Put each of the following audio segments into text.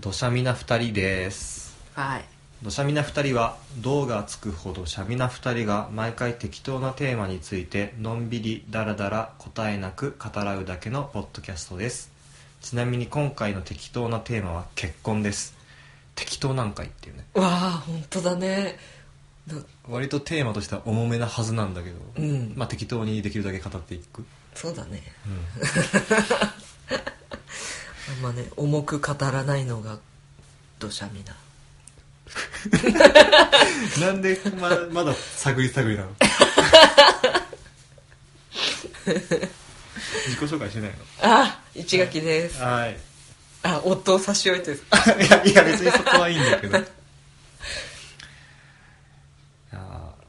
土砂みな二人です。はい。土砂みな二人は銅がつくほどしゃみな二人が毎回適当なテーマについてのんびりだらだら答えなく語らうだけのポッドキャストです。ちなみに今回の適当なテーマは結婚です。適当なんかいっていうね。わあ本当だね。だ割とテーマとしては重めなはずなんだけど、うん。まあ適当にできるだけ語っていく、そうだね。うん。あ んまね重く語らないのが土砂みな。なんでままだ探り探りなの？自己紹介しないあ市垣です。のはい。あ夫を差し置いてる。いやいや別にそこはいいんだけど。いや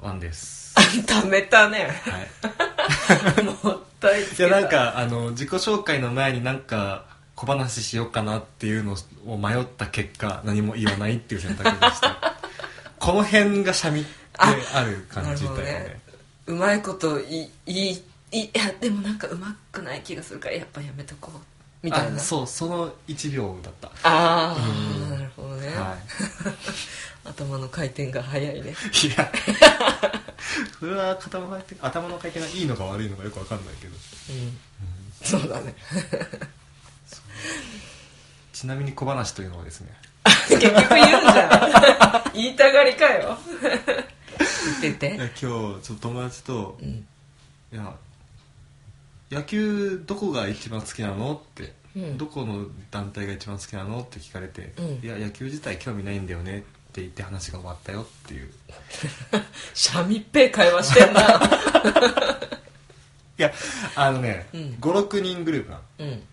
ーワンです。ためたね。はい。もったいついけた。やなんかあの自己紹介の前になんか小話しようかなっていうのを迷った結果何も言わないっていう選択でした。この辺がシャミってある感じだよね。ねうまいこといいいいいやでもなんかうまくない気がするからやっぱやめとこうみたいな。あそうその1秒だった。ああうんなるほどね、は 頭の回転が早いね。いいやそれは頭の回転頭の回転がいいのか悪いのかよくわかんないけど。うん。そうだね ちなみに小話というのはですね。結局言うんじゃん。言いたがりかよ。言ってて。いや今日ちょっと友達とうん。いや野球どこが一番好きなのって、うん。どこの団体が一番好きなのって聞かれて、うん。いや野球自体興味ないんだよねって言って話が終わったよっていう。シャミっぺい会話してんな。いやあのね、うん。56人グループなの。うん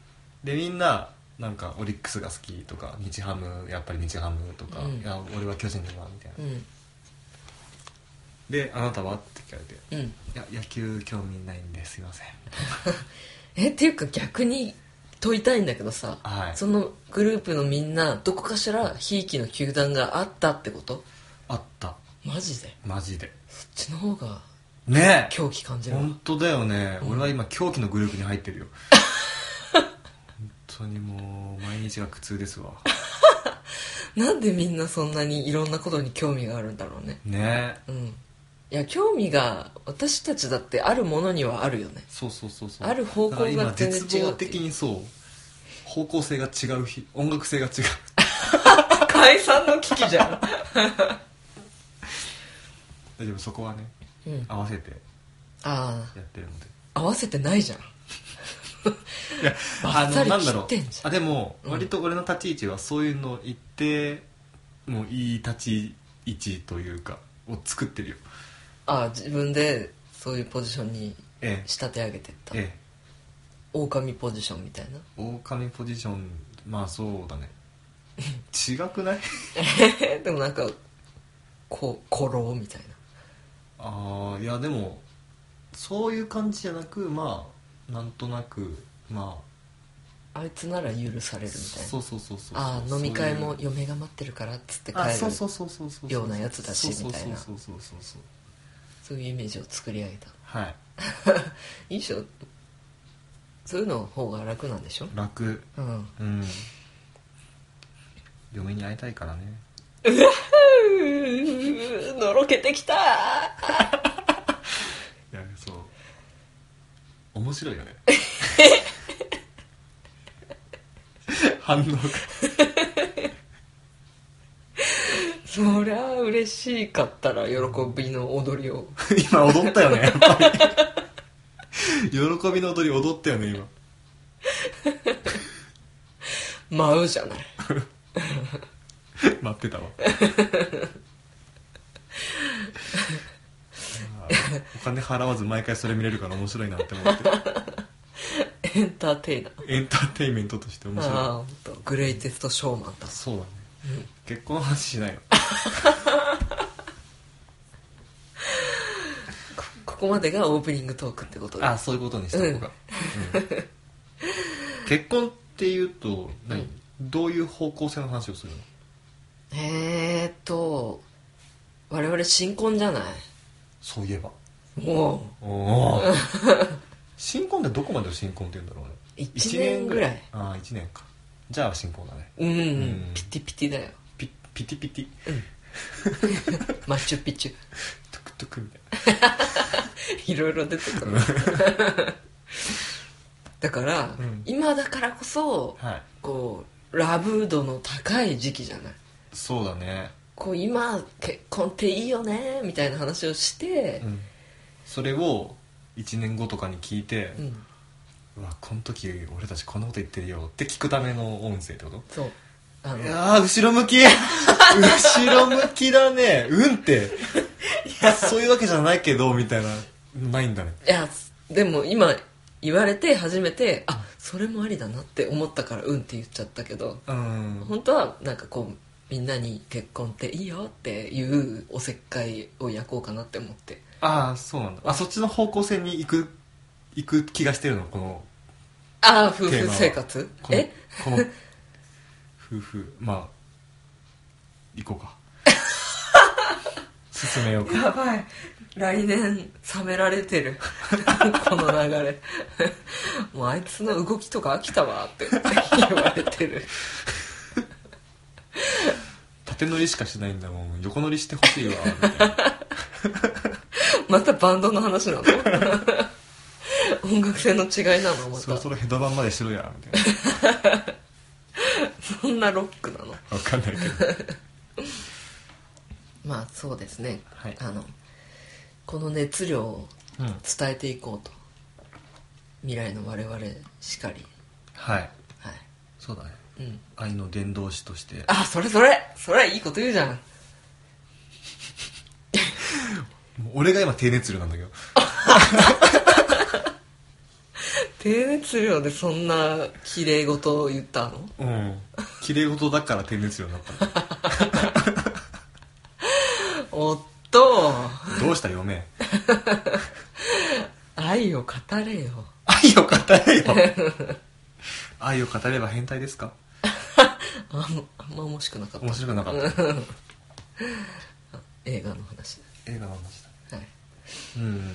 でみんななんかオリックスが好きとか日ハムやっぱり日ハムとか、うん。いや俺は巨人だなみたいな、うん。であなたはって聞かれてうん。いや野球興味ないんですいません。えっていうか逆に問いたいんだけどさ、はい。そのグループのみんなどこかしらひいきの球団があったってこと？あった。マジで？マジで。そっちの方がねえ。狂気感じるわ。本当だよね、うん俺は今狂気のグループに入ってるよ。本当にもう毎日が苦痛ですわ。なんでみんなそんなにいろんなことに興味があるんだろうね。ね。えうん。いや興味が私たちだってあるものにはあるよね。そうそうそうそう。ある方向が全然違う絶望的にそう。方向性が違う日音楽性が違う。解散の危機じゃん。大丈夫そこはねうん。合わせてあやってるので。あ合わせてないじゃんいやバッサリなんだろう。あでもうん。割と俺の立ち位置はそういうのを言ってもういい立ち位置というかを作ってるよ。ああ自分でそういうポジションにえ仕立て上げてった。ええ。狼ポジションみたいな？え狼ポジションまあそうだね。違くない？でもなんかこ古老みたいな。ああいやでもそういう感じじゃなくまあなんとなくまあいつなら許されあるみたいな。そうそうそうそうああ飲み会も嫁が待ってるからっつって帰るあそうそうそうそうそうようなやつだしみたいな。そうそうそうそうそうそう。いうイメージを作り上げた。はい。いいでしょ。そういうの方が楽なんでしょ？楽。うん。うん。嫁に会いたいからね。うーのろけてきたいやそう面白いよね。反応が。そりゃ嬉しかったら喜びの踊りを。今踊ったよねやっぱり。喜びの踊り踊ったよね今。舞うじゃない。待ってたわ お金払わず毎回それ見れるから面白いなって思って。エンターテイナー。エンターテインメントとして面白い。ああ本当グレイテストショーマンだ。そうだね、結婚の話しないの。こここまでがオープニングトークってことであそういうことにした方が、うん。結婚っていうと何、うんどういう方向性の話をするの？えーっと我々新婚じゃない？そういえば。もおお 新婚ってどこまでを新婚って言うんだろうね。一年ぐらい。ああ1年か。じゃあ新婚だね。うん、うん。ピティピティだよ。ピピティピティ？マッチュピチュトゥクトゥクみたい いろいろ出てくる。だから、ん。今だからこそなはい。こうラブ度の高い時期じゃない？そうだね。こう今結婚っていいよね？みたいな話をしてうんそれを1年後とかに聞いてう、ん、うわこの時俺たちこんなこと言ってるよって聞くための音声ってこと？そう。あの。いやー後ろ向き。後ろ向きだね。うんって。そういうわけじゃないけどみたいな。ないんだね。いやでも今言われて初めてあそれもありだなって思ったからうんって言っちゃったけどうん。本当はなんかこうみんなに結婚っていいよっていうおせっかいを焼こうかなって思ってああそうなんだ。あそっちの方向性に行く行く気がしてるのこのああ夫婦生活？え？この夫婦まあ行こうか。進めようか。やばい。来年冷められてる。この流れ。もうあいつの動きとか飽きたわって。言われてる。縦乗りしかしないんだもん。横乗りしてほしいわみたいなまたバンドの話なの？音楽性の違いなの？また。そろそろヘドバンまでしろやみたいな。そんなロックなの？わかんないけど。まあそうですね、はい。あのこの熱量をうん。伝えていこうと。未来の我々しかり。はい。はい。そうだね。うん。愛の伝道師として。あそれそれ。それいいこと言うじゃんもう俺が今低熱量なんだけど。低熱量でそんな綺麗事を言ったの？うん。綺麗事だから低熱量になったおっと。のどうした嫁？愛を語れよ。愛を語れよ。愛を語れば変態ですか？あんあんま面白くなかった。面白くなかった。映画の話映画の話だ。だはい。うん。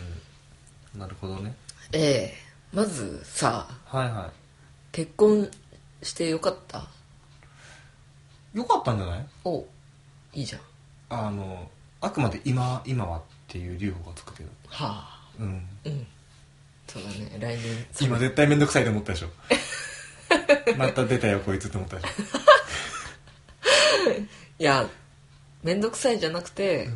なるほどね。ええ。まずさはいは結婚してよかった？いよかったんじゃない？おいいじゃん。あのあくまで今今はっていう留保がつくけどはあ。うん。うん。そうだね。来年今絶対面倒くさいと思ったでしょ。また出たよこいつって思ったでし いや面倒くさいじゃなくて、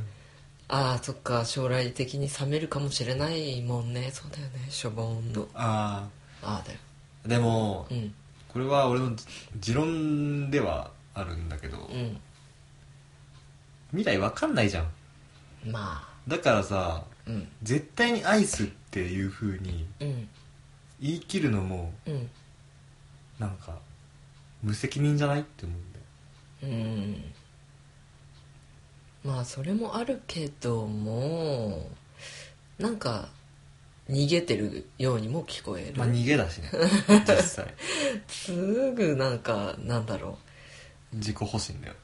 ああそっか将来的に冷めるかもしれないもんね。そうだよねしょぼんの。ょあああだよ。あでも、うん。これは俺の持論ではあるんだけど、うん。未来わかんないじゃん。まあ。だからさうん。絶対に愛すっていう風にうん。言い切るのもうん。なんか無責任じゃない？って思うんだよ。うんまあそれもあるけどもなんか逃げてるようにも聞こえる、まあ逃げだしね。実際。すぐなんかなんだろ自己保身だよ。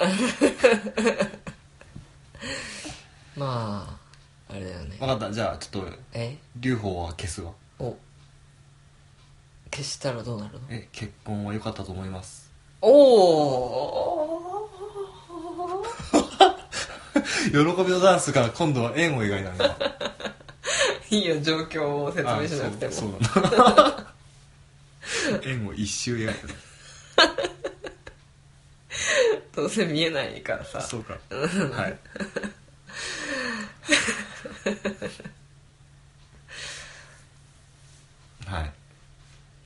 う まああれだよね。分かった。じゃあちょっとえ？留保は消すわ。お。消したらどうなるの？え結婚は良かったと思います。おお喜びのダンスから今度は円を描いたんだいいよ状況を説明しなくても。あそうそうなんだ円を一周描いて どうせ見えないからさ。たそうか。はい。はい。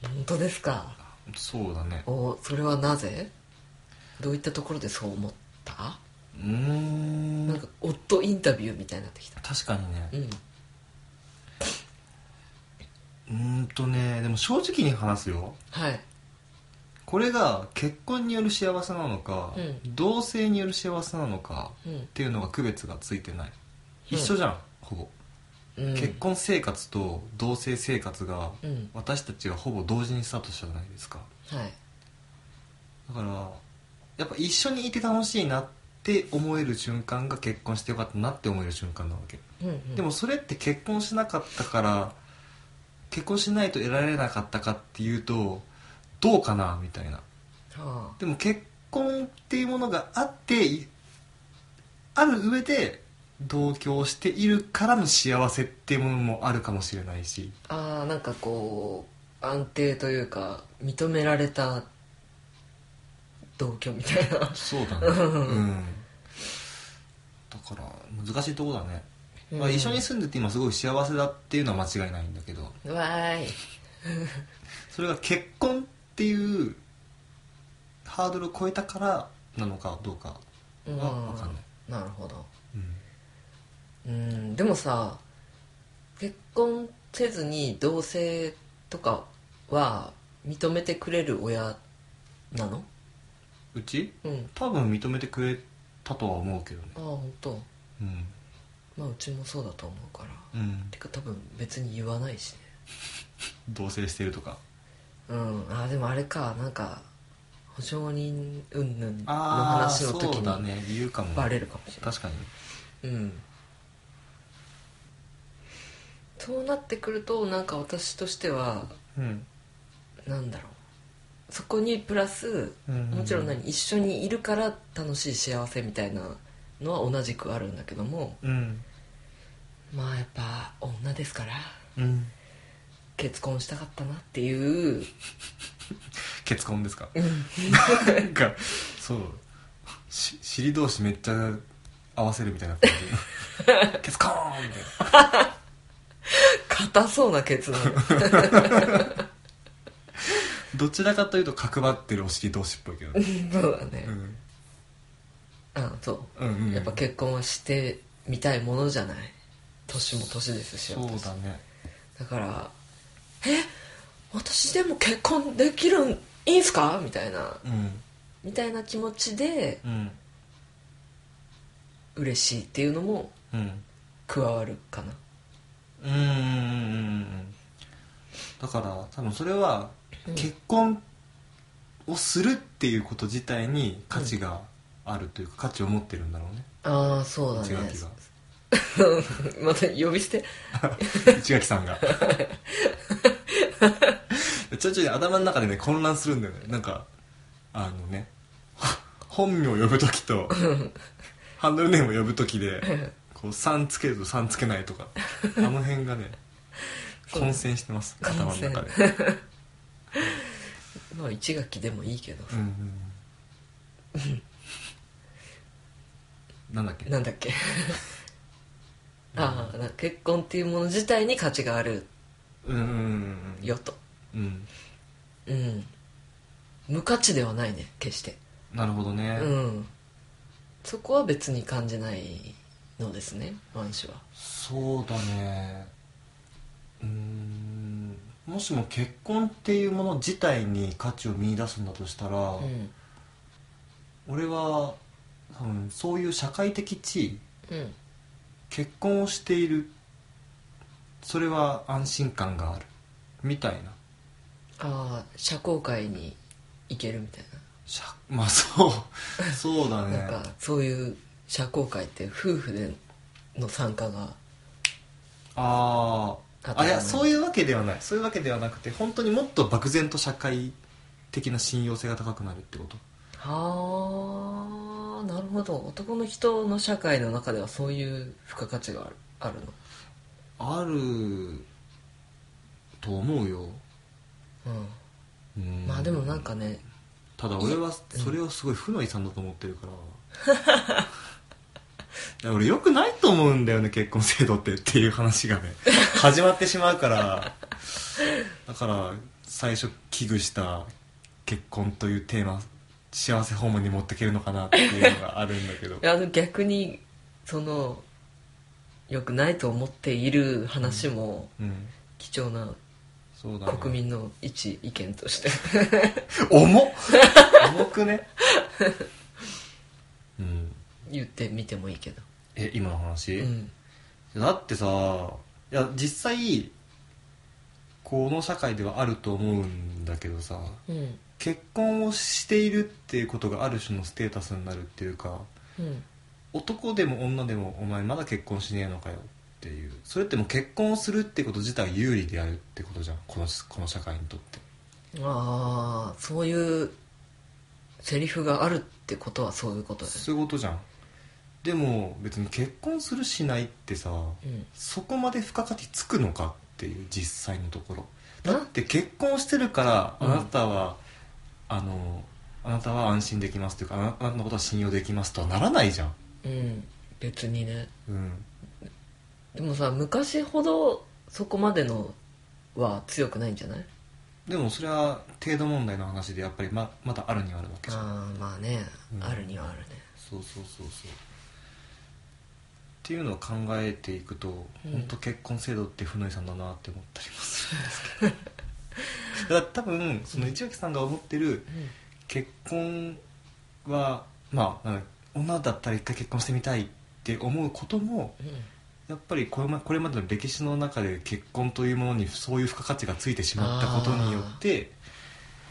本当ですか？そうだね。おそれはなぜ？どういったところでそう思った？うーん。なんか夫インタビューみたいになってきた。確かにね。うん。うーんとねでも正直に話すよ。はい。これが結婚による幸せなのか、うん。同性による幸せなのかうん。っていうのが区別がついてない。うん。一緒じゃん、ほぼ、うん。結婚生活と同性生活がうん。私たちがほぼ同時にスタートしたじゃないですか。はい。だからやっぱ一緒にいて楽しいなって思える瞬間が結婚してよかったなって思える瞬間なわけ、うんうん。でもそれって結婚しなかったから結婚しないと得られなかったかっていうとどうかなみたいな。あ。でも結婚っていうものがあっていある上で同居しているからの幸せっていうものもあるかもしれないし。ああなんかこう安定というか認められた同居みたいな。そうだね。うん。だから難しいとこだね、まあ、うん一緒に住んでて今すごい幸せだっていうのは間違いないんだけど。わーい。それが結婚っていうハードルを超えたからなのかどうかは分かんない、なるほど。うん。うんでもさ結婚せずに同棲とかは認めてくれる親なの？うち？うん。多分認めてくれたとは思うけどね。ああ本当。うん。まあうちもそうだと思うから。うん。てか多分別に言わないしね。同棲してるとか。うん。ああでもあれか。なんか保証人云々の話の時にね理由かもバレるかもしれない。確かに。うん。そうなってくるとなんか私としてはうん。なんだろうそこにプラスうん。もちろん何一緒にいるから楽しい幸せみたいなのは同じくあるんだけどもうん。まあやっぱ女ですからうん。結婚したかったなっていう。結婚ですか？なんかそう。し尻同士めっちゃ合わせるみたいな感じ。結婚みたいな。硬そうな決断どちらかというと角張ってるお尻同士っぽいけどね。そうだね。うん。あそう。うんうん。やっぱ結婚はしてみたいものじゃない？年も年ですしそう私だね。だから「え？私でも結婚できるんいいんすか?」みたいな。うん。みたいな気持ちでうん。嬉しいっていうのもうん。加わるかな。うんうんうんうんだから多分それはうん結婚をするっていうこと自体に価値があるというか価値を持ってるんだろうね。ああそうだね。内垣が。また呼び捨て？内垣さんが。ちょいちょい頭の中でね混乱するんだよね。なんかあのね本名を呼ぶ時とハンドルネームを呼ぶ時でこう3つけると3つけないとかあの辺がね混戦してます。頭の中でまあ一垣でもいいけど。うんうん。う んなんだっけ？なんだっけ？ああな結婚っていうもの自体に価値があるうんうんうんよと。うん。うん。無価値ではないね決して。なるほどね、うん。そこは別に感じないのですねワン氏は。そうだねもしも結婚っていうもの自体に価値を見出すんだとしたら、うん。俺は多分そういう社会的地位うん。結婚をしているそれは安心感があるみたいな。ああ社交界に行けるみたいしゃまあそう そうだな、ね。なんかそういう社交界って夫婦での参加があーあいやそういうわけではない。そういうわけではなくて本当にもっと漠然と社会的な信用性が高くなるってこと。はあなるほど。男の人の社会の中ではそういう付加価値があるあるの？あると思うよ。うん。うん。まあでもなんかねただ俺はそれをすごい負の遺産だと思ってるから 俺よくないと思うんだよね結婚制度ってっていう話がね。始まってしまうから。だから最初危惧した結婚というテーマ幸せ訪問に持っていけるのかなっていうのがあるんだけど。あの逆にそのよくないと思っている話もうん。貴重なそうだね。国民の一意見として。重っ！重くね？うん。言ってみてもいいけどえ今の話、うん。だってさいや実際この社会ではあると思うんだけどさうん。結婚をしているっていうことがある種のステータスになるっていうかうん。男でも女でもお前まだ結婚しねえのかよっていう。それってもう結婚をするってこと自体有利であるってことじゃん。このこの社会にとって。ああそういうセリフがあるってことはそういうことだよそういうことじゃんでも別に結婚するしないってさ、うん。そこまで付加価値つくのかっていう実際のところ。な？だって結婚してるからうん。あなたは、あのあなたは安心できますというかあなあなたのことは信用できますとはならないじゃん。うん。別にね。うん。でもさ昔ほどそこまでのは強くないんじゃない？でもそれは程度問題の話でやっぱりままだあるにはあるわけじゃん。ああまあね、うん。あるにはあるね。そうそうそうそうっていうのを考えていくと、うん。本当結婚制度って負の遺産だなって思ったりもするんですけど。だから多分その一垣さんが思ってる結婚はまあ女だったら一回結婚してみたいって思うこともうん、うん。やっぱりこれまこれまでの歴史の中で結婚というものにそういう付加価値がついてしまったことによって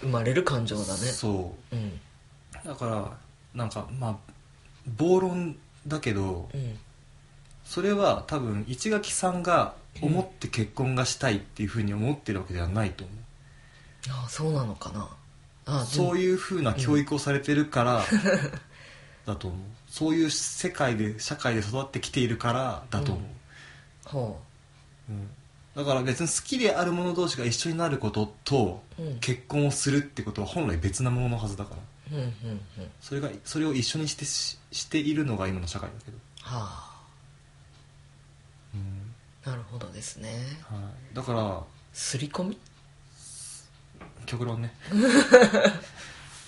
生まれる感情だね。そう。うん。だからなんかまあ暴論だけどうんそれは多分市垣さんが思って結婚がしたいっていうふうに思ってるわけではないと思う、ああそうなのかな。ああそうういうふうな教育をされてるから だと思う。そういう世界で社会で育ってきているからだと思う、ほうん。だから別に好きである者同士が一緒になることとううん。結婚をするってことは本来別なもののはずだから。うんうんうん。それがそれを一緒にしてししているのが今の社会だけど、はうんあなるほどですね。はい、だから刷り込み？極論ね。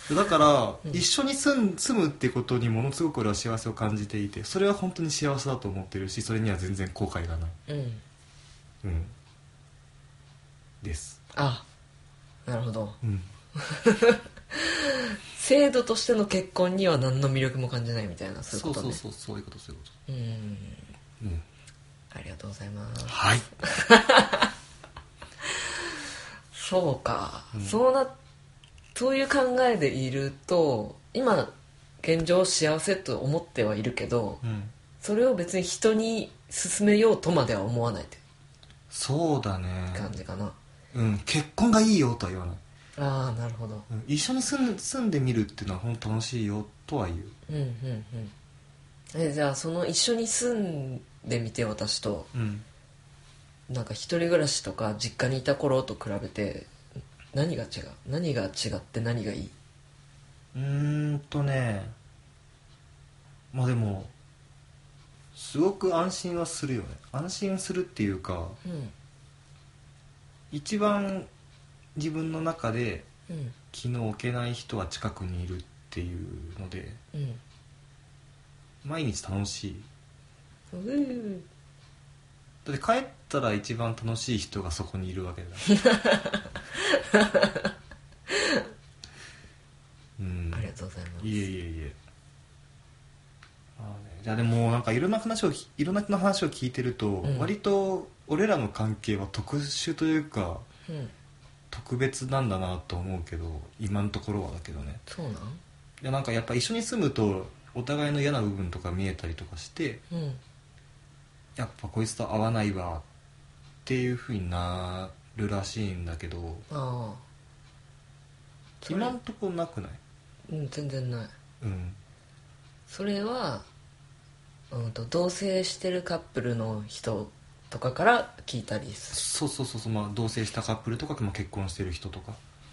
だから、うん。一緒に住ん住むってことにものすごく俺は幸せを感じていてそれは本当に幸せだと思ってるしそれには全然後悔がない。うん。うん。です。あなるほど。うん。制度としての結婚には何の魅力も感じないみたいなそういうそうことね。そうそうそういうことそういうこうん。とうんありがとうございます。はい。そうか、うん。そうなそういう考えでいると今現状幸せと思ってはいるけどうん。それを別に人に勧めようとまでは思わないってそうだね。感じかな、うん。結婚がいいよとは言わない、ああなるほど。うん。一緒に住ん住んでみるっていうのは本当楽しいよとは言う。うんうんうん。えじゃあその一緒に住んでみて私と。うん。なんか一人暮らしとか実家にいた頃と比べて何が違う？何が違って何がいい？うーんとね。まあでもすごく安心はするよね。安心するっていうかうん。一番自分の中でうん。気の置けない人は近くにいるっていうのでうん。毎日楽しいだって帰ったら一番楽しい人がそこにいるわけだ。うん。ありがとうございます。いえいえいえ。あーねじゃあでもなんかいろんな話をひいろんな人の話を聞いてると、うん。割と俺らの関係は特殊というかうん。特別なんだなと思うけど今のところはだけどね。そうなん？いやなんかやっぱ一緒に住むとお互いの嫌な部分とか見えたりとかしてうんやっぱこいつと合わないわっていうふうになるらしいんだけどああ。それ今んとこなくない？うん全然ない。うん。それは、うん、と同棲してるカップルの人とかから聞いたりする。そうそうそうそう、まあ、同棲したカップルとか、まあ、結婚してる人とか。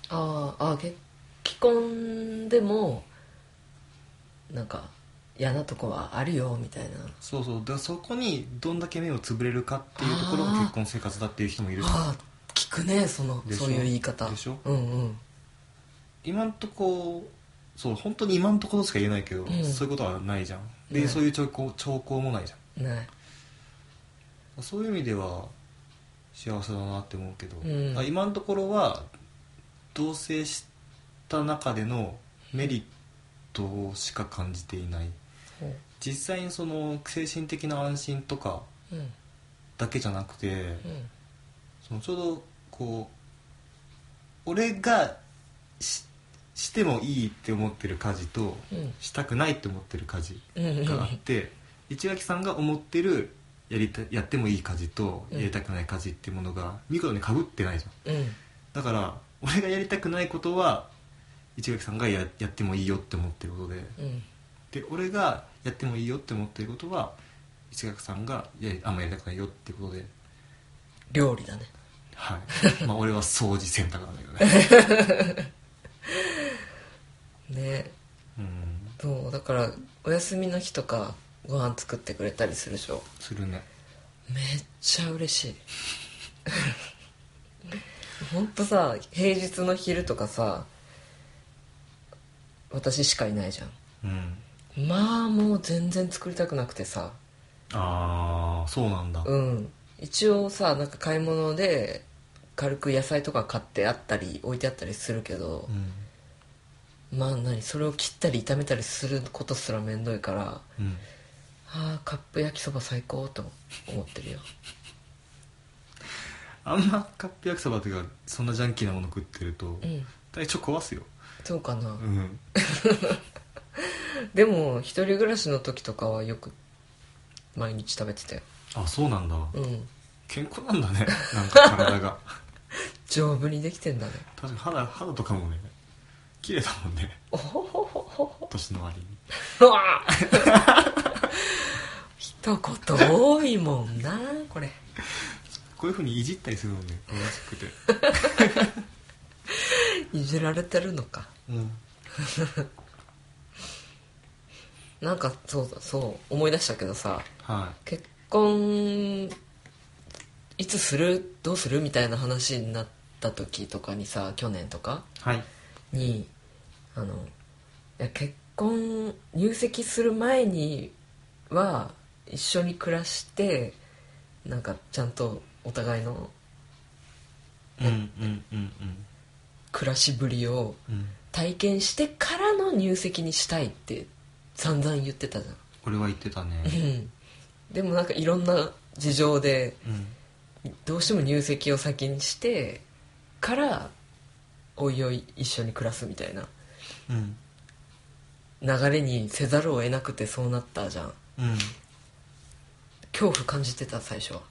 ああああけ既婚でもなんか嫌なとこはあるよみたいな。そうそう。だからそこにどんだけ目をつぶれるかっていうところが結婚生活だっていう人もいるし。ああ聞くねそのそういう言い方。でしょ？うんうん。今んとこそう本当に今んところしか言えないけど、うん。そういうことはないじゃん。で、ない。そういう兆候兆候もないじゃん。そういう意味では幸せだなって思うけど、うん。あ今のところは同棲した中でのメリットしか感じていない実際にその精神的な安心とかうん。だけじゃなくて、うん。そのちょうどこう俺がししてもいいって思ってる家事と、うん。したくないって思ってる家事うん。があって市垣さんが思ってるやりたやってもいい家事とうん。やりたくない家事っていうものが見事にかぶってないじゃん。うん。だから俺がやりたくないことは市垣さんがややってもいいよって思ってることでうんで俺がやってもいいよって思ってることは市垣さんがいやあんまやりたくないよってことで。料理だね。はい。まあ俺は掃除洗濯なんだけどね。ね。うん。そうだからお休みの日とかご飯作ってくれたりするでしょ？するね。めっちゃ嬉しい。ほんとさ平日の昼とかさ私しかいないじゃうんんまあもう全然作りたくなくてさ。ああそうなんだ。うん。一応さなんか買い物で軽く野菜とか買ってあったり置いてあったりするけどう、ん。まあ何それを切ったり炒めたりすることすらめんどいからうん。ああカップ焼きそば最高と思ってるよ。あんまカップ焼きそばというかそんなジャンキーなもの食ってるとうん。体調壊すよ。そうかな、うん でも一人暮らしの時とかはよく毎日食べてたよ。あそうなんだ。うん。健康なんだね。なんか体が。丈夫にできてんだね。確かに肌肌とかもね綺麗だもんね。おほほほほほ。年の割に。うわ 一言多いもんなこれ。こういうふうにいじったりするのね。楽しくて。いじられてるのか。うんなんかそうだそう思い出したけどさは結婚いつするどうするみたいな話になった時とかにさ去年とかいはい。にあのいや結婚入籍する前には一緒に暮らしてなんかちゃんとお互いのうんうんうんうん。暮らしぶりをうん。体験してからの入籍にしたいって散々言ってたじ俺は言ってたゃん、うねん、でもなんかいろんな事情でうんどうしても入籍を先にしてからおいおい一緒に暮らすみたいな。うん。流れにせざるを得なくてそうなったじゃん。うん。恐怖感じてた最初は。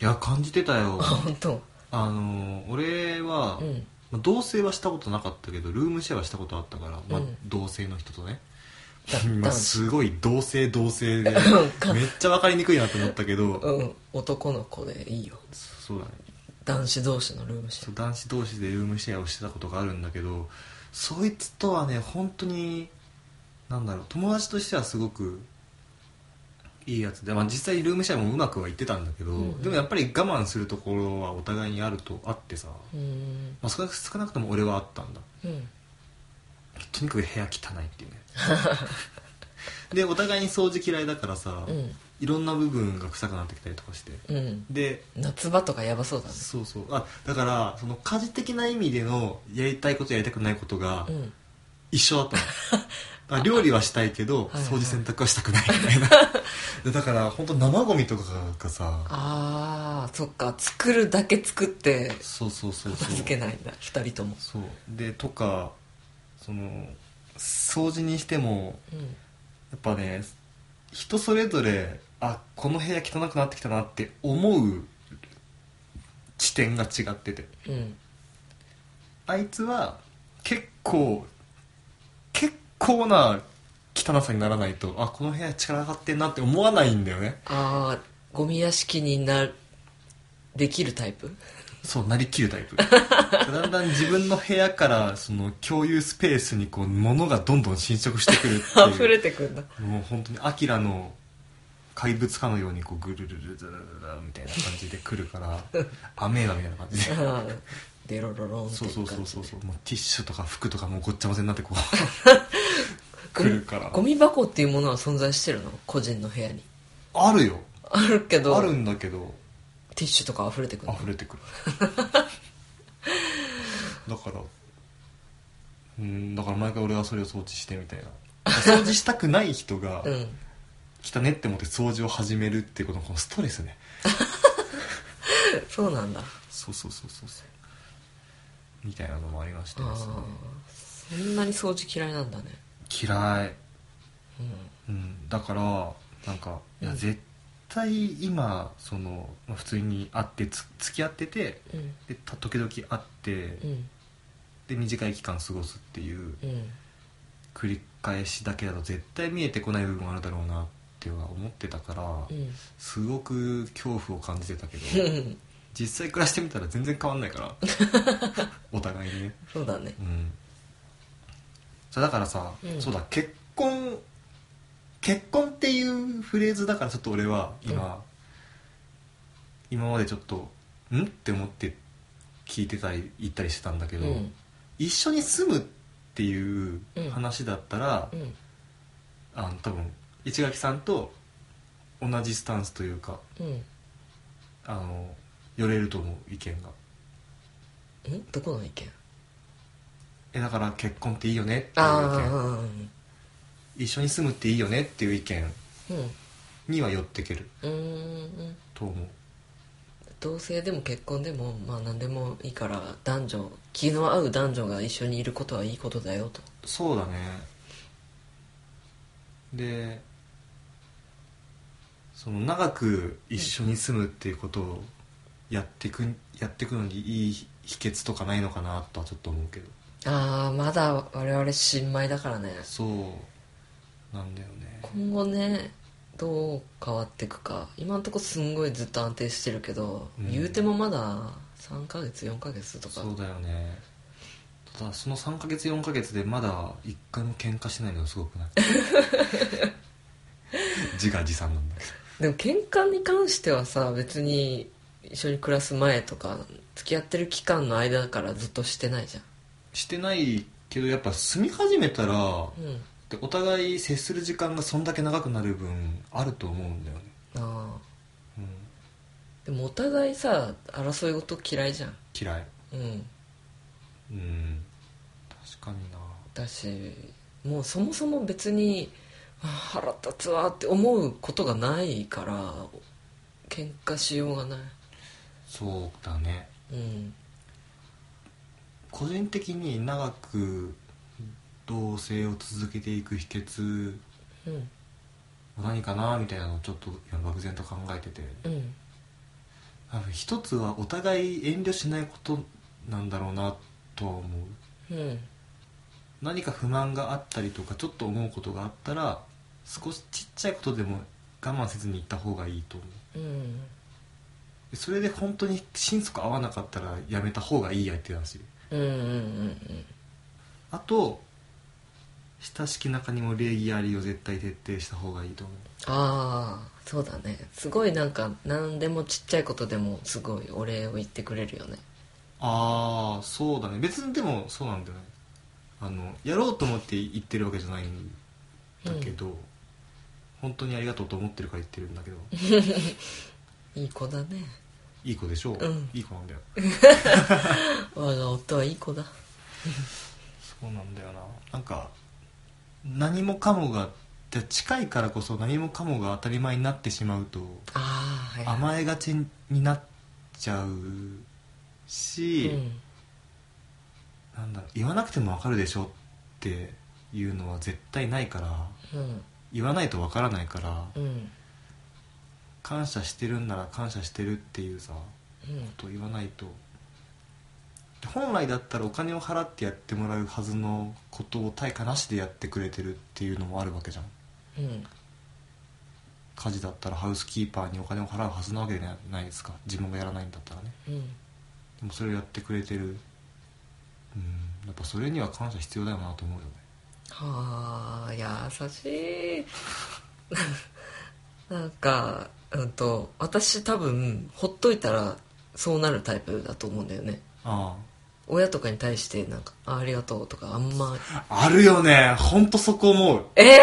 いや感じてたよ。あ本当。あのー俺は、うん。まあ同棲はしたことなかったけどルームシェアはしたことあったから、まあうん。同性の人とね。だ今すごい同性同性でかめっちゃ分かりにくいなと思ったけど、うん。男の子でいいよ。そうだね。男子同士のルームシェそう男子同士でルームシェアをしてたことがあるんだけどそいつとはね本当になんだろう友達としてはすごくいいやつで、まあ、実際ルームシェアもうまくはいってたんだけど、うんでもやっぱり我慢するところはお互いにあるとあってさ、アうん。まあ、少なく少なくとも俺はあったんだ。うん。とにかく部屋汚いっていうねでお互いに掃除嫌いだからさ、うん。いろんな部分が臭くなってきたりとかして。うん。で夏場とかやばそうだね。そうそう。あだからその家事的な意味でのやりたいことやりたくないことがうん。一緒だったの。だから料理はしたいけど掃除洗濯はしたくないみたいな。でだから本当生ゴミとかがさあーそっか。作るだけ作ってそうそうそう。片付けないんだ。二人とも。そう。でとかその掃除にしてもうんやっぱね人それぞれあこの部屋汚くなってきたなって思う地点が違ってて。うん。あいつは結構結構な汚さにならないとあこの部屋力上がってんなって思わないんだよね。ああゴミ屋敷になできるタイプ？そうなりきるタイプ。だんだん自分の部屋からその共有スペースにこう物がどんどん侵食してくるっていう。溢れてくんだ。もう本当にアキラの怪物かのようにこうぐるるるずるるるみたいな感じで来るからアメーバみたいな感じで。デロロロンそうそうそうそうそう。もうティッシュとか服とかもうごっちゃ混ぜになってこう 来るから。ゴミ箱っていうものは存在してるの？個人の部屋に。あるよ。あるけど。あるんだけどティッシュとか溢れてくるの？溢れてくる。だからうんだから毎回俺はそれを掃除してみたいな。掃除したくない人がうん。来たねって思って掃除を始めるっていうことのこのストレスね。そうなんだ。そうそうそうそうそう。みたいなのもありましてね。そんなに掃除嫌いなんだね。嫌い、うん。うん、だからなんかいやうん。絶対今その、まあ、普通に会ってつ付き合っててうん。でた時々会ってうん。で短い期間過ごすっていううん。繰り返しだけだと絶対見えてこない部分あるだろうなっては思ってたからうん。すごく恐怖を感じてたけどうん 実際暮らしてみたら全然変わんないから お互いにね。そうだね。うん。だからさ、うん。そうだ結婚結婚っていうフレーズだからちょっと俺は今、今までちょっとん？って思って聞いてたり言ったりしてたんだけど、うん。一緒に住むっていううん話だったら、うん。あの多分市垣さんと同じスタンスというかうん。あの寄れると思う意見が。んどこの意見？えだから結婚っていいよねっていう意あ見あ一緒に住むっていいよねっていう意見うん。には寄ってけると思う。同性でも結婚でもまあ何でもいいから男女気の合う男女が一緒にいることはいいことだよと。そうだね。でその長く一緒に住むっていうことをやっていくやっていくのにいい秘訣とかないのかなとはちょっと思うけど。ああまだ我々新米だからね。そうなんだよね。今後ねどう変わっていくか。今のところすんごいずっと安定してるけど、うん。言うてもまだ3ヶ月4ヶ月とか。そうだよね。ただその3ヶ月4ヶ月でまだ1回も喧嘩してないのがすごくない？自画自賛なんだけど。でも喧嘩に関してはさ別に一緒に暮らす前とか付き合ってる期間の間だからずっとしてないじしてないけどやっぱ住み始めたらゃんうんでお互い接する時間がそんだけ長くなる分あると思うんだよね、ああ。うん、でもお互いさ争い事嫌いじゃん。嫌い。うん。うん。確かにな。だしもうそもそも別にあ腹立つわって思うことがないから喧嘩しようがない。そうだね。うん。個人的に長く同棲を続けていく秘訣。うん。は何かなみたいなのをちょっと今漠然と考えてて。うん。多分一つはお互い遠慮しないことなんだろうなとは思う。うん。何か不満があったりとかちょっと思うことがあったら少しちっちゃいことでも我慢せずに行った方がいいと思う。うん。でそれで本当に心底合わなかったらやめた方がいいやって話。うんうんうん。あと親しき中にも礼儀ありを絶対徹底した方がいいと思う。ああそうだね。すごいなんか何でもちっちゃいことでもすごいお礼を言ってくれるよね。ああそうだね。別にでもそうなんだよね。あのやろうと思って言ってるわけじゃないんだけど、本当にありがとうと思ってるから言ってるんだけど。いい子だね。いい子でしょ？う、うん。いい子なんだよ。我が夫はいい子だ。そうなんだよな。なんか何もかもがで近いからこそ何もかもが当たり前になってしまうと甘えがちになっちゃうし、うん。なんだろう言わなくても分かるでしょっていうのは絶対ないからうん。言わないと分からないからうん。感謝してるんなら感謝してるっていうさうん。ことを言わないとで本来だったらお金を払ってやってもらうはずのことを対価なしでやってくれてるっていうのもあるわけじゃん。うん。家事だったらハウスキーパーにお金を払うはずなわけじゃないですか。自分がやらないんだったらね。うん。でもそれをやってくれてる。うん。やっぱそれには感謝必要だよなと思うよね。はあ優しい。なんかうんと私多分ほっといたらそうなるタイプだと思うんだよね。あ親とかに対してなんかあありがとうとかあんま。ああるよね。ほんとそこ思う。え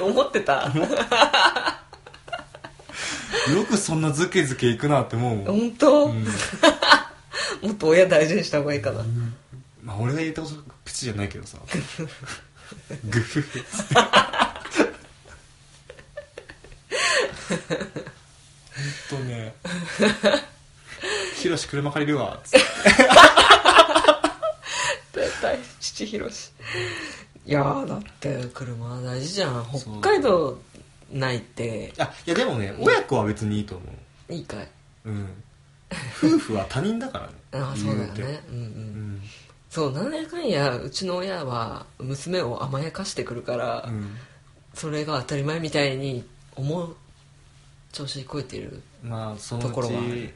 ー、思ってた。よくそんなズケズケいくなって思う本当、うん。もっと親大事にした方がいいかな。まあ俺が言ったことプチじゃないけどさ。グフ。フ。っつってほんとね「ヒロシ車借りるわ」っつって絶対父広し。いやーだって車は大事じゃん。北海道ないって。あいやでもね親子は別にいいと思いいかい。ううん。夫婦は他人だからね。ああそうだよ言うてねうんううん。んそうなんやかんやうちの親は娘を甘やかしてくるから、うん。それが当たり前みたいに思う調子にこえてるまあそのところはあうる。ち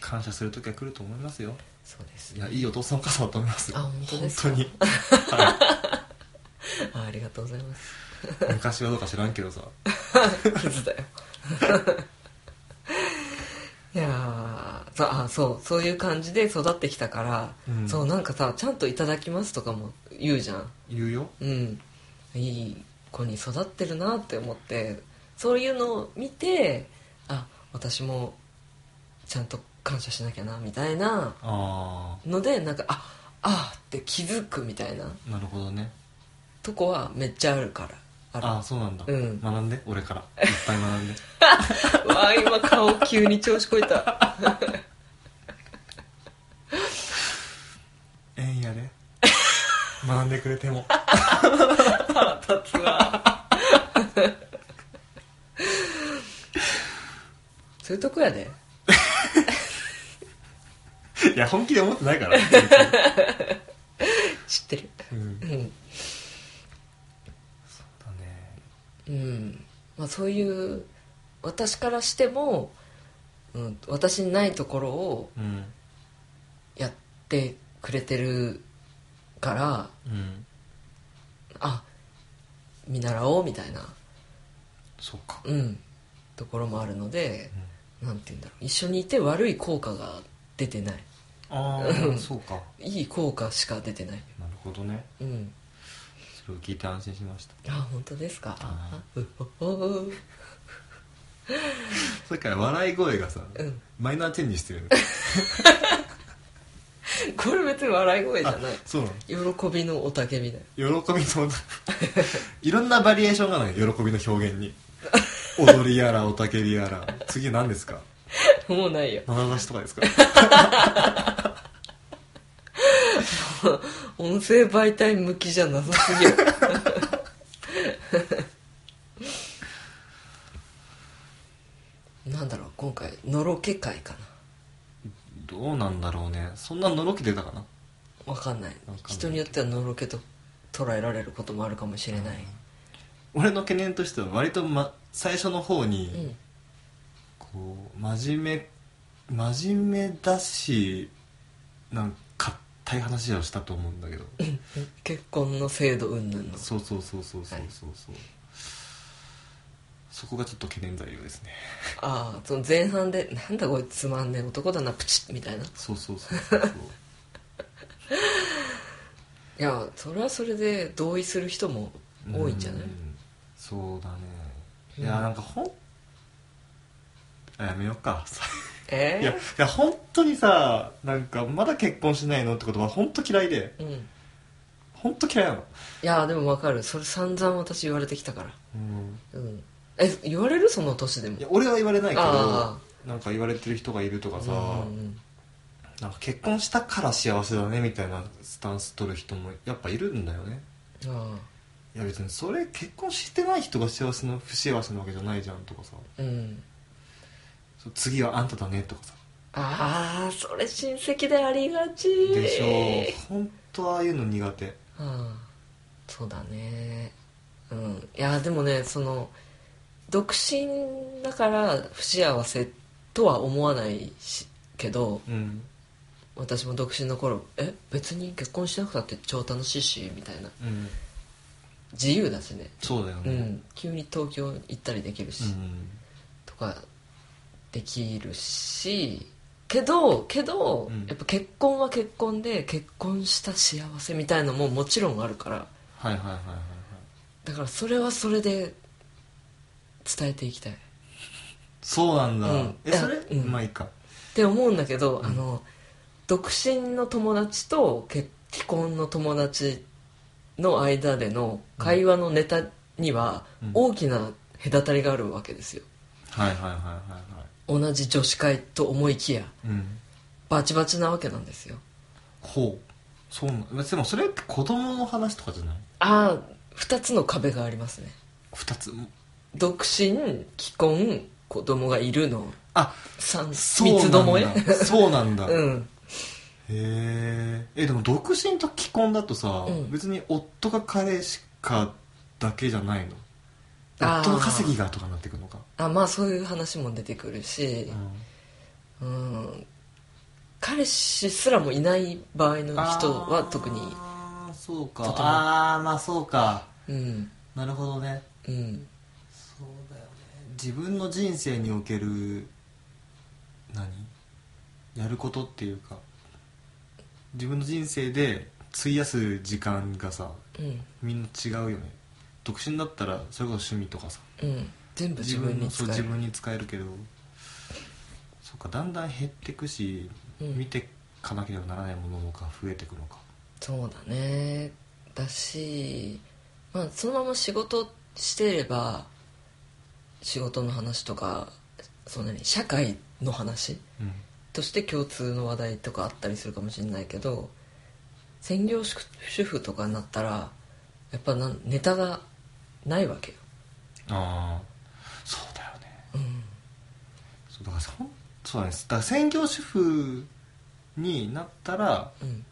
感謝する時は来ると思いますよそうです。いやいいお父さんお母さんだと思いますあ本当ですか？本当に、はあありがとうございます。い、昔はどうか知らんけどさ。クズだよ。いやーそうあそうそういう感じで育ってきたから、うん。そうなんかさちゃんと「いただきます」とかも言うじゃん。言うよ。うん。いい子に育ってるなって思ってそういうのを見てあ私もちゃんと感謝しなきゃなみたいなあのでなんかああーって気づくみたいな。あなるほどね。とこはめっちゃあるから。あるああそうなんだ、うん。学んで？俺から。いっぱい学んで。わあ今顔急に調子こいた。ええんやで。学んでくれても。腹立つわ。そういうとこやでいや本気で思ってないから、知ってる。うん、うん。だね。うん。まあそういう私からしても、うん、私にないところをうん。やってくれてるからうん。あ見習おうみたいな。そうか、うん。ところもあるので、なんて言うんだろう。一緒にいて悪い効果が出てないああそうか。いい効果しか出てない。なるほどね。うん。それを聞いて安心しました。あ本当ですか？あううほほそれ から笑い声がさ、うん。マイナーチェンジしてる これ別に笑い声じゃあない。そうな喜びの雄たけびだよの喜びの いろんなバリエーションがあるのよ喜びの表現に。踊りやら雄たけびやら。次何ですか？もうないよ。七出しとかですか？音声媒体向きじゃなさすぎる。なんだろう今回のろけ会かどうなんだろうね。そんなのろけ出たかな？なわかんない。かんない。人によってはのろけと捉えられることもあるかもしれない。俺の懸念としては割と、ま、最初の方に、うんこう真面目真面目だしなんか硬い話をしたと思うんだけど。結婚の制度云々の。そうそうそうそうそうそうそう、そこがちょっと懸念材料ですね。ああその前半で「なんだこいつつまんねえ男だなプチッ」みたいな。いそうそうそうそうそう。やそれはそれで同意する人も多いんじゃない、うそうだね。うん。いやなんかほんあやめようか。え？いやいや本当にさなんかまだ結婚しないのってことは本当嫌いで。うん。い本当嫌いなの。やでも分かる。それ散々私言われてきたから。うん。うん。え言われる？その年でも。いや俺は言われないけあどなんか言われてる人がいるとかさ、うんなんか結婚したから幸せだねみたいなスタンス取る人もやっぱいるんだよね。あいや別にそれ結婚してない人が幸せな不幸せなわけじゃないじゃんとかさ。あうん次はあんただねとかさ。ああそれ親戚でありがち。でしょ本当ああいうの苦手。ああそうだね。うんいやでもねその独身だから不幸せとは思わないしけどうん。私も独身の頃え別に結婚しなくたって超楽しいしみたいな。うん。自由だしね。そうだよね。うん急に東京行ったりできるし、うん。とかできるしけどけど、うん。やっぱ結婚は結婚で結婚した幸せみたいのももちろんあるから。はいはいはいはいはい。だからそれはそれで伝えていきたい。っそうなんだ、うん。えそれ、いやうん。まあいいか。て思うんだけど、あの独身の友達と結既婚の友達の間での会話のネタにはうん。大きな隔たりがあるわけですよ。はいはいはいはいはい同じ女子会と思いきやうん。バチバチなわけなんですよ。ほう。そうなんでもそれって子供の話とかじゃない？ああ2つの壁がありますね。二つ。独身既婚子供がいるの。あ三三つどもえ？そうなんだ、うん。へえでも独身と既婚だとさ、うん。別に夫が彼しかだけじゃないの？夫の稼ぎがとかになってくるのか、あまあそういう話も出てくるし。うん。彼氏すらもいない場合の人は特にあーそうか。ああまあそうか。うん。なるほどね。うん。そうだよね。自分の人生における何？やることっていうか。自分の人生で費やす時間がさうん。みんな違うよね独身だったらそれこそ趣味とかさ。うん。全部自分に使える。そう自分に使えるけど。そうかだんだん減ってくし、うん。見てかなければならないものが増えてくのか。そうだね。だしまあそのまま仕事してれば仕事の話とかそんなに社会の話うん。として共通の話題とかあったりするかもしれないけど専業主主婦とかになったらやっぱなんネタがないわけよ、ああそうだよね。うん、そうだからそんそうなんですだから専業主婦になったらうん。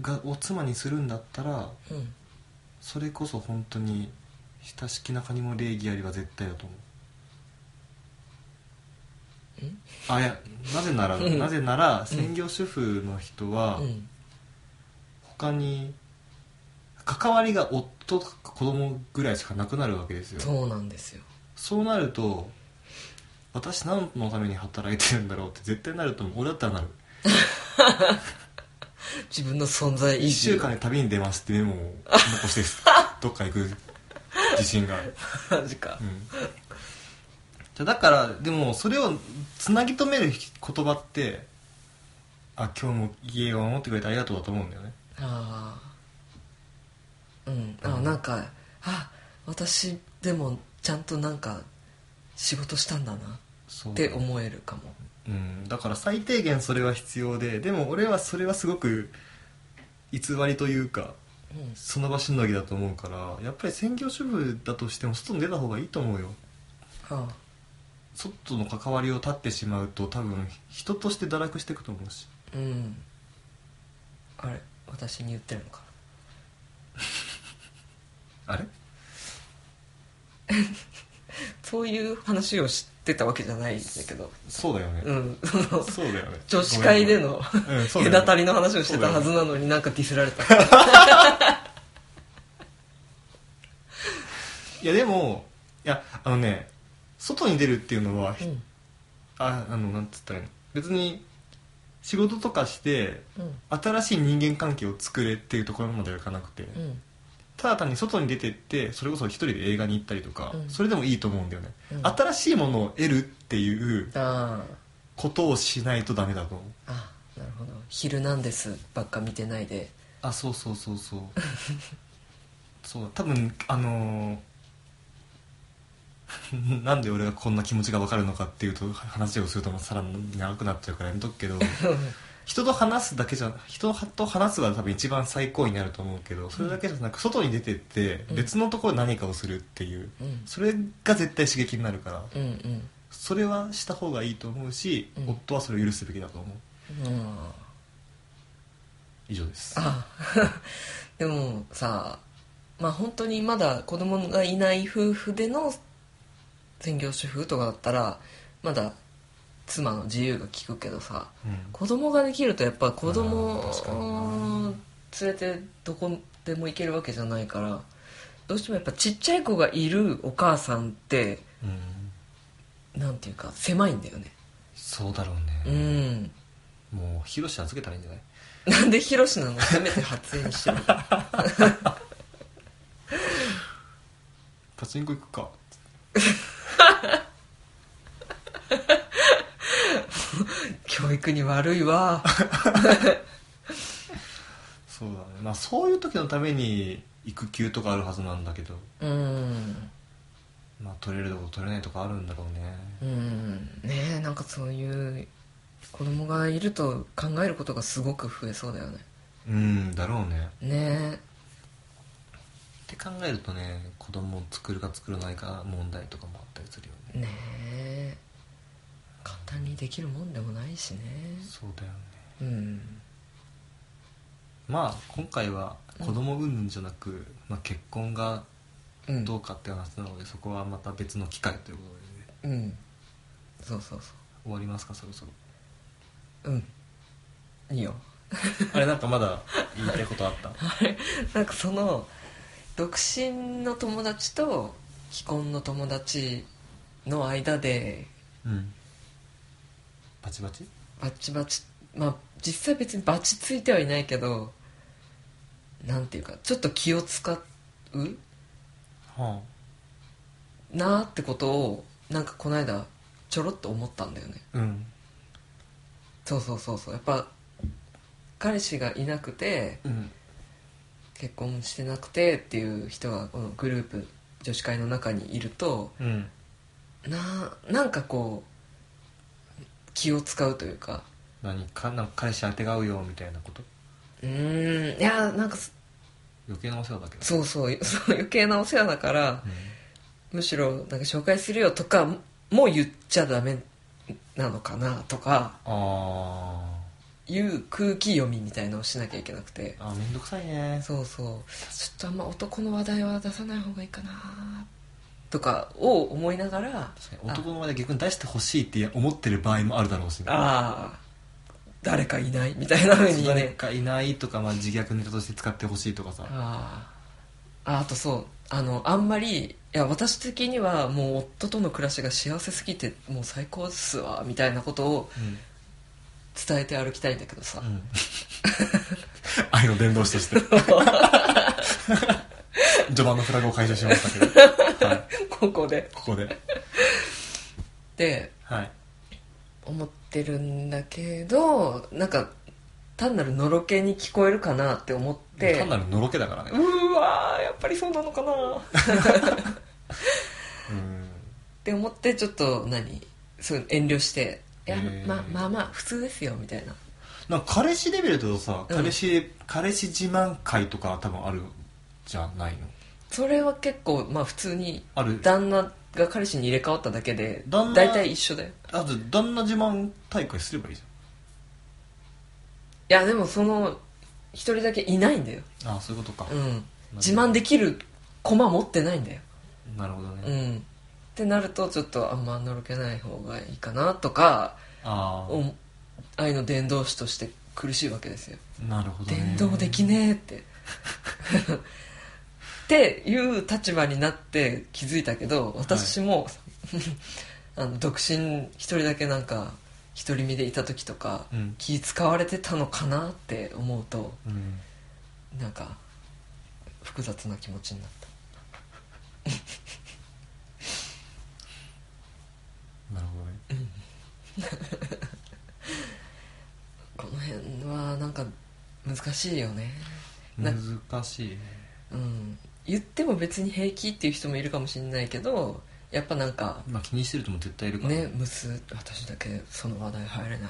がを妻にするんだったらうん。それこそ本当に親しき中にも礼儀ありは絶対だと思う。あいやなぜなら、うん。なぜなら専業主婦の人は、うん。他に関わりが夫とか子供ぐらいしかなくなるわけですよ。そうなんですよ。そうなると私何のために働いてるんだろうって絶対なると思う。俺だったらなる。自分の存在意1義週間で旅に出ますってメモを残して どっか行く。自信が。ある、マジか。うん、じゃあだからでもそれをつなぎ止める言葉ってあ今日も家を守ってくれてありがとうだと思うんだよね。ああうん。あなんかあ私でもちゃんとなんか仕事したんだな。って思えるかも。うん、だから最低限それは必要ででも俺はそれはすごく偽りというかうん。その場しのぎだと思うからやっぱり専業主婦だとしても外に出た方がいいと思うよ。あ外の関わりを断ってしまうと多分人として堕落していくと思うし。あうん。あれ私に言ってるのか あれ？そういう話を知ってたわけじゃないんだけど。そうだよね、うん。そうだよね。女子会でのうんね。隔たりの話をしてたはずなのになんかディスられた。いやでもいやあのね外に出るっていうのは、うん。ああのなんつったらいいの？別に仕事とかしてうん。新しい人間関係を作れっていうところまではいかなくて、うんただ単に外に出てってそれこそ一人で映画に行ったりとか、うん。それでもいいと思うんだよね、うん。新しいものを得るっていうあことをしないとダメだと思う。ああなるほど「ヒルナンデス」ばっか見てないで。あそうそうそうそう。そう多分あのー なんで俺がこんな気持ちが分かるのかっていうと話をするとさらに長くなっちゃうからやめとくけど 人と話すだけじゃ人と話すが多分一番最高になると思うけどそれだけじゃなく外に出てってうん。別のところで何かをするっていう、うん。それが絶対刺激になるからうんうん。それはした方がいいと思うし、うん。夫はそれを許すべきだと思う。うん。以上です。あ でもさまあ本当にまだ子供がいない夫婦での専業主婦とかだったらまだ妻の自由が利くけどさうん。子供ができるとやっぱ子供を連れてどこでも行けるわけじゃないからどうしてもやっぱちっちゃい子がいるお母さんってうん。なんていうか狭いんだよね。そうだろううね、ん。もうヒロシ預けたらいいんじゃない？なんでヒロシなの？せめて発煙してる パチンコ行くか 教育に悪いわ。そうだね。まあそういう時のために育休とかあるはずなんだけど。うん。まあ取れるとこ取れないとこあるんだろうね。うん。ねえなんかそういう子供がいると考えることがすごく増えそうだよね。うんだろうね。ねって考えるとね子供を作るか作らないか問題とかもあったりするよね。えねえ。簡単にできるもんでもないしね。そうだよね。うん。まあ今回は子供云々じゃなく、まあ、結婚がうん。どうかって話なので、そこはまた別の機会ということで、うん。そうそうそ終わりますかそろそろ。ううん。いいよ。あれなんかまだ言いたいことあった？なんかその独身の友達と既婚の友達の間でうんバチバチ？バチバチ。まあ実際別にバチついてはいないけどなんていうかちょっと気を使う？はなーってことをなんかこの間ちょろっと思ったんだよね。あうん。そうそうそうそう。やっぱ彼氏がいなくてうん。結婚してなくてっていう人がこのグループ女子会の中にいるとうん。ななんかこう気を使うというか。何かなんか彼氏当てがうよみたいなこと？うーん。いやなんかそ余計なお世話だけど。そうそう。そう余計なお世話だからむしろなんか紹介するよとかもう言っちゃダメなのかなとかあいう空気読みみたいのをしなきゃいけなくて。ーあめんどくさいね。そうそう。ちょっとあんま男の話題は出さない方がいいかなとかを思いながら男の前で逆に出してほしいって思ってる場合もあるだろうしね。ああ誰かいないみたいな風にね。誰かいないとか、まあ、自虐ネタとして使ってほしいとかさ。あ。ああとそうあのあんまりいや私的にはもう夫との暮らしが幸せすぎてもう最高っすわみたいなことをうん、伝えて歩きたいんだけどさ、うん、愛の伝道師として 序盤のフラグを解消しましたけど、はい、ここで。ここで。ではい。思ってるんだけどなんか単なるのろけに聞こえるかなって思って。単なるのろけだからね。うーわーやっぱりそうなのかな。っ うん。て思ってちょっと何？そう遠慮して「いやまあまあまあ普通ですよ」みたいな。なんか彼氏レベルだとさうん。彼氏、彼氏自慢会とか多分あるじゃないの？それは結構まあ普通にある。旦那が彼氏に入れ替わっただけで旦那大体一緒だよ。あと旦那自慢大会すればいいじいやでもその一人だけいないんだよ。ゃんあそういうことか、うん。自慢できる駒持ってないんだよ。なるほどね、うん。ってなるとちょっとあんまのろけない方がいいかなとかあお愛の伝道師として苦しいわけですよ。あなるほどね。伝道できねえって っていう立場になって気づいたけど私も、あの独身一人だけなんか独り身でいた時とか、うん。気使われてたのかなって思うとうん。なんか複雑な気持ちになった。なるほどね。この辺はなんか難しいよね。な難しいね。うん言っても別に平気っていう人もいるかもしれないけどやっぱなんかまあ気にしてる人も絶対いるから。ねむす私だけその話題入れない。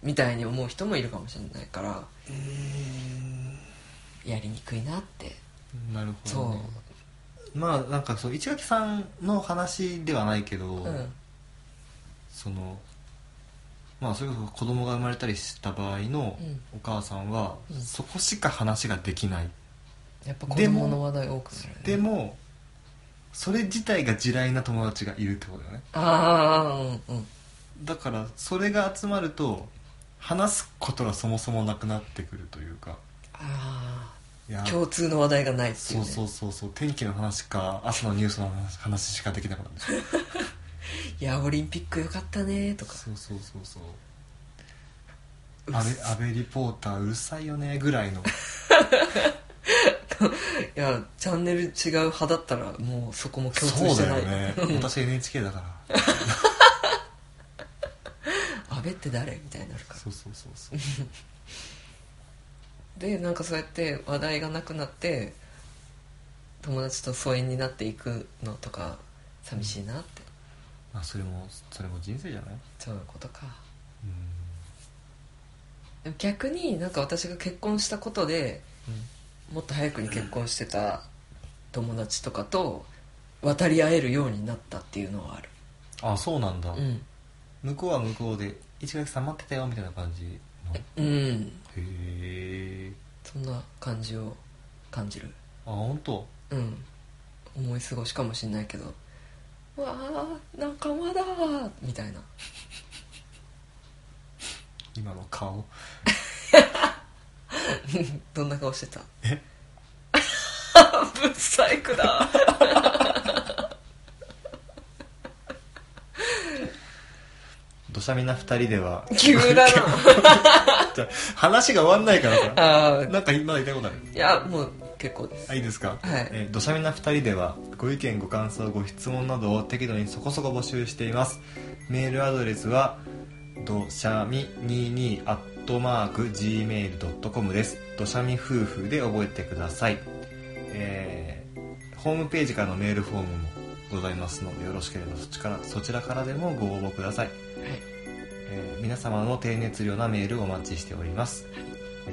みたいに思う人もいるかもしれないからやりにくいなって。なるほそど、ね、まあなんかそう市垣さんの話ではないけど、ううん。そのまあそれこそ子供が生まれたりした場合のうん。お母さんは、うん。そこしか話ができない、やっぱ子でも供の話題多くなるよね。でもそれ自体が地雷な友達がいるってことだよね。ああうんうん。だからそれが集まると話すことがそもそもなくなってくるというか。ああ共通の話題がないっていう、ね、そうそうそうそう。天気の話か朝のニュースの話話しかできなくなるんでしょ いやオリンピックよかったねとか。そうそうそうそう。安倍安倍リポーターうるさいよねぐらいの いやチャンネル違う派だったらもうそこも共通そうしてない。だよね。私 NHK だから。安倍って誰？みたいになるから。そうそうそうそう。でなんかそうやって話題がなくなって友達と疎遠になっていくのとか寂しいなって、まあそれもそれも人生じゃない？そういうことか。うん。逆になんか私が結婚したことでもっと早くに結婚してた友達とかと渡り合えるようになったっていうのはある。あそうなんだ、うん。向こうは向こうで一垣さん待ってたよみたいな感じうん。え。そんな感じを感じる。あ本当？うん。思い過ごしかもしんないけどうわあ仲間だーみたいな。今の顔 どんな顔してた？え？ぶっ細工だ。土砂みな二人では。急だな。話が終わんないからさ。あなんかまだ言いたいことある？ーいやもう結構です。あいいですか？はい。えー土砂みな二人ではご意見ご感想ご質問などを適度にそこそこ募集しています。メールアドレスはどしゃみ22アットマーク Gmail.com です。どしゃみ夫婦で覚えてください。えーホームページからのメールフォームもございますのでよろしければそっちからそちらからでもご応募ください、はい。えー皆様の低熱量なメールをお待ちしております。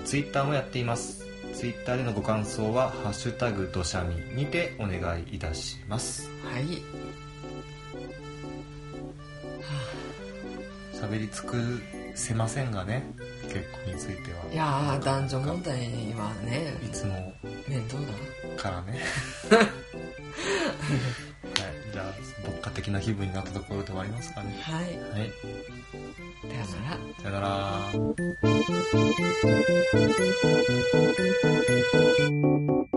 ツイッターもやっています。ツイッターでのご感想は「ハッシュタグどしゃみ」にてお願いいたします。はい。喋り尽くせませんがね結婚については。いやー男女問題はね。いつも面倒だからね はいじゃあ牧歌的な気分になったところで終わりますかね。はい。はい。さよなら。さよなら「